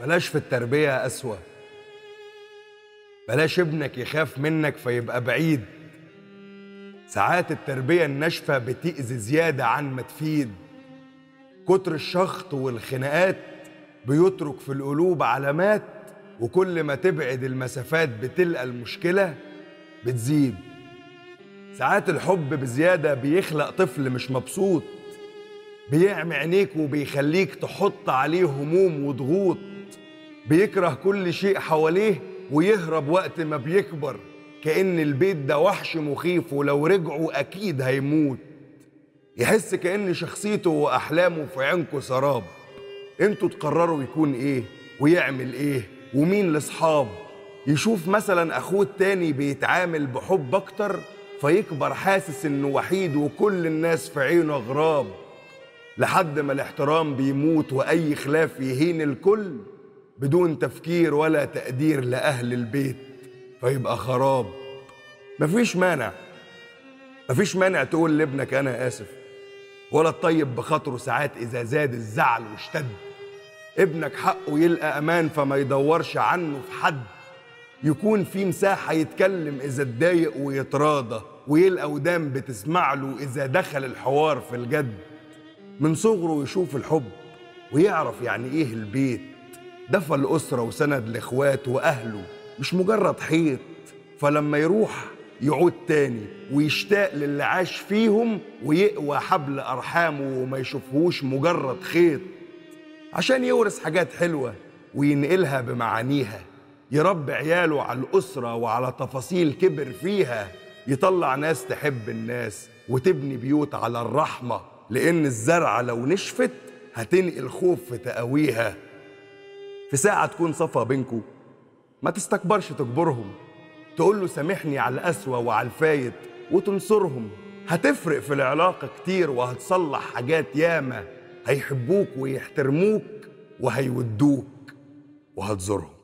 بلاش في التربية أسوأ بلاش ابنك يخاف منك فيبقى بعيد. ساعات التربية الناشفة بتأذي زيادة عن ما تفيد. كتر الشخط والخناقات بيترك في القلوب علامات وكل ما تبعد المسافات بتلقى المشكلة بتزيد. ساعات الحب بزيادة بيخلق طفل مش مبسوط. بيعمي عينيك وبيخليك تحط عليه هموم وضغوط. بيكره كل شيء حواليه ويهرب وقت ما بيكبر كأن البيت ده وحش مخيف ولو رجعوا أكيد هيموت. يحس كأن شخصيته وأحلامه في عينكوا سراب. أنتوا تقرروا يكون إيه ويعمل إيه ومين لأصحاب. يشوف مثلا أخوه التاني بيتعامل بحب أكتر فيكبر حاسس إنه وحيد وكل الناس في عينه غراب. لحد ما الاحترام بيموت وأي خلاف يهين الكل بدون تفكير ولا تقدير لأهل البيت فيبقى خراب. مفيش مانع. مفيش مانع تقول لابنك أنا آسف. ولا الطيب بخاطره ساعات إذا زاد الزعل واشتد. ابنك حقه يلقى أمان فما يدورش عنه في حد. يكون في مساحة يتكلم إذا اتضايق ويتراضى ويلقى ودان بتسمع له إذا دخل الحوار في الجد. من صغره يشوف الحب ويعرف يعني إيه البيت. دفى الأسرة وسند لإخواته وأهله مش مجرد حيط. فلما يروح يعود تاني ويشتاق للي عاش فيهم ويقوى حبل أرحامه وما يشوفهوش مجرد خيط. عشان يورث حاجات حلوة وينقلها بمعانيها يربي عياله على الأسرة وعلى تفاصيل كبر فيها يطلع ناس تحب الناس وتبني بيوت على الرحمة. لأن الزرعة لو نشفت هتنقل خوف في تقاويها. في ساعة تكون صفا بينكو ما تستكبرش تجبرهم. تقول له سامحني على القسوة وعلى الفايت وتنصرهم. هتفرق في العلاقة كتير وهتصلح حاجات ياما. هيحبوك ويحترموك وهيودوك وهتزورهم.